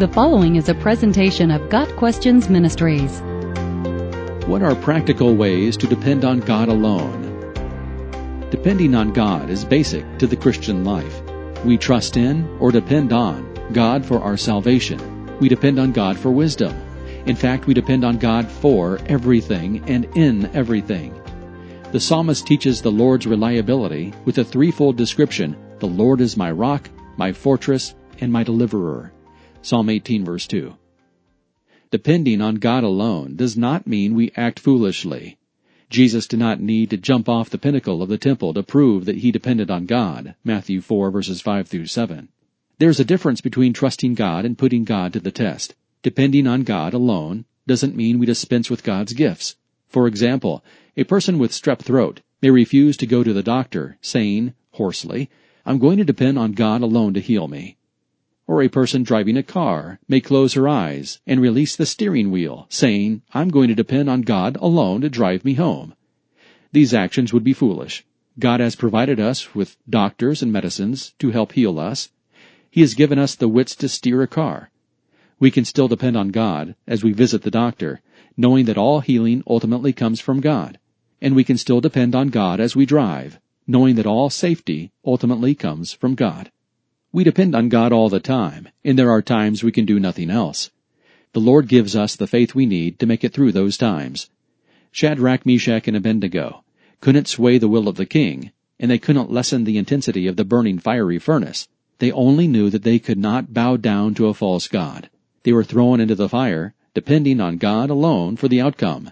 The following is a presentation of Got Questions Ministries. What are practical ways to depend on God alone? Depending on God is basic to the Christian life. We trust in or depend on God for our salvation. We depend on God for wisdom. In fact, we depend on God for everything and in everything. The psalmist teaches the Lord's reliability with a threefold description The Lord is my rock, my fortress, and my deliverer. Psalm 18 verse 2. Depending on God alone does not mean we act foolishly. Jesus did not need to jump off the pinnacle of the temple to prove that he depended on God. Matthew 4 verses 5 through 7. There's a difference between trusting God and putting God to the test. Depending on God alone doesn't mean we dispense with God's gifts. For example, a person with strep throat may refuse to go to the doctor, saying, hoarsely, I'm going to depend on God alone to heal me or a person driving a car may close her eyes and release the steering wheel, saying, I'm going to depend on God alone to drive me home. These actions would be foolish. God has provided us with doctors and medicines to help heal us. He has given us the wits to steer a car. We can still depend on God as we visit the doctor, knowing that all healing ultimately comes from God. And we can still depend on God as we drive, knowing that all safety ultimately comes from God. We depend on God all the time, and there are times we can do nothing else. The Lord gives us the faith we need to make it through those times. Shadrach, Meshach, and Abednego couldn't sway the will of the king, and they couldn't lessen the intensity of the burning fiery furnace. They only knew that they could not bow down to a false god. They were thrown into the fire, depending on God alone for the outcome.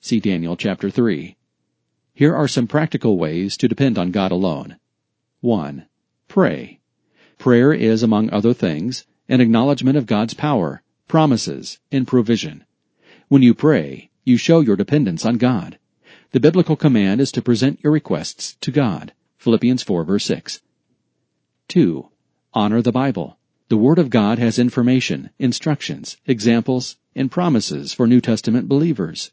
See Daniel chapter 3. Here are some practical ways to depend on God alone. 1. Pray. Prayer is, among other things, an acknowledgement of God's power, promises, and provision. When you pray, you show your dependence on God. The biblical command is to present your requests to God. Philippians 4 verse 6. 2. Honor the Bible. The Word of God has information, instructions, examples, and promises for New Testament believers.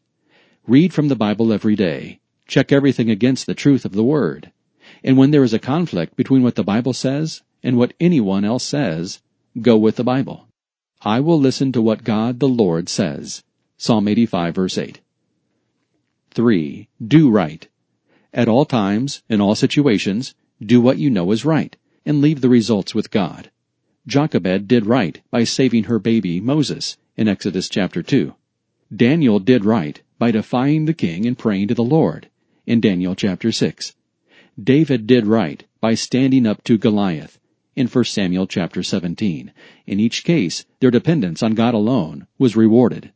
Read from the Bible every day. Check everything against the truth of the Word. And when there is a conflict between what the Bible says and what anyone else says, go with the Bible. I will listen to what God the Lord says. Psalm 85 verse 8. 3. Do right. At all times, in all situations, do what you know is right, and leave the results with God. Jochebed did right by saving her baby Moses in Exodus chapter 2. Daniel did right by defying the king and praying to the Lord in Daniel chapter 6. David did right by standing up to Goliath in 1 Samuel chapter 17. In each case, their dependence on God alone was rewarded.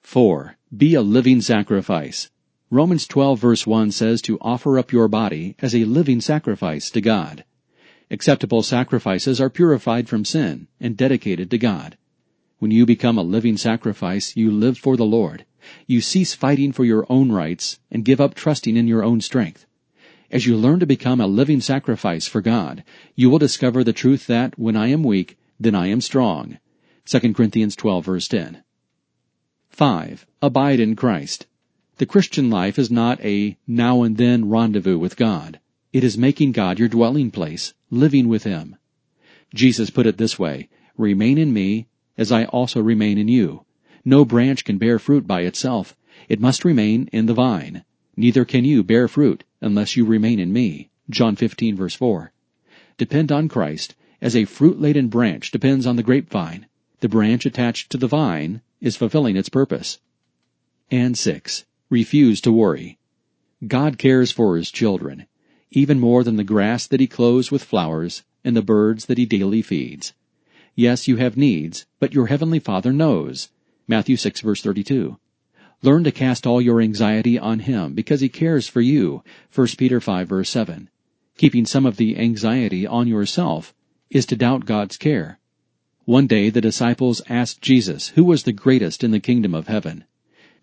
4. Be a living sacrifice. Romans 12 verse 1 says to offer up your body as a living sacrifice to God. Acceptable sacrifices are purified from sin and dedicated to God. When you become a living sacrifice, you live for the Lord. You cease fighting for your own rights and give up trusting in your own strength. As you learn to become a living sacrifice for God, you will discover the truth that when I am weak, then I am strong. 2 Corinthians 12 verse 10. 5. Abide in Christ. The Christian life is not a now and then rendezvous with God. It is making God your dwelling place, living with Him. Jesus put it this way, Remain in me, as I also remain in you. No branch can bear fruit by itself. It must remain in the vine. Neither can you bear fruit unless you remain in me. John 15 verse 4. Depend on Christ as a fruit-laden branch depends on the grapevine. The branch attached to the vine is fulfilling its purpose. And 6. Refuse to worry. God cares for His children, even more than the grass that He clothes with flowers and the birds that He daily feeds. Yes, you have needs, but your Heavenly Father knows. Matthew 6 verse 32. Learn to cast all your anxiety on Him because He cares for you. 1 Peter 5 verse 7. Keeping some of the anxiety on yourself is to doubt God's care. One day the disciples asked Jesus who was the greatest in the kingdom of heaven.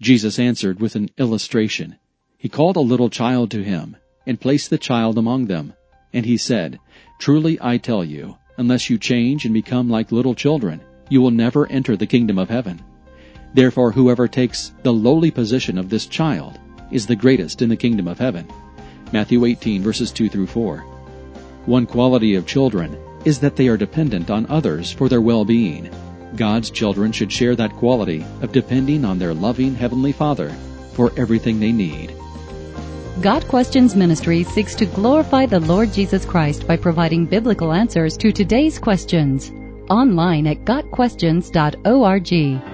Jesus answered with an illustration. He called a little child to him and placed the child among them. And he said, Truly I tell you, unless you change and become like little children, you will never enter the kingdom of heaven. Therefore, whoever takes the lowly position of this child is the greatest in the kingdom of heaven. Matthew 18, verses 2 through 4. One quality of children is that they are dependent on others for their well being. God's children should share that quality of depending on their loving Heavenly Father for everything they need. Got Questions Ministry seeks to glorify the Lord Jesus Christ by providing biblical answers to today's questions. Online at GotQuestions.org.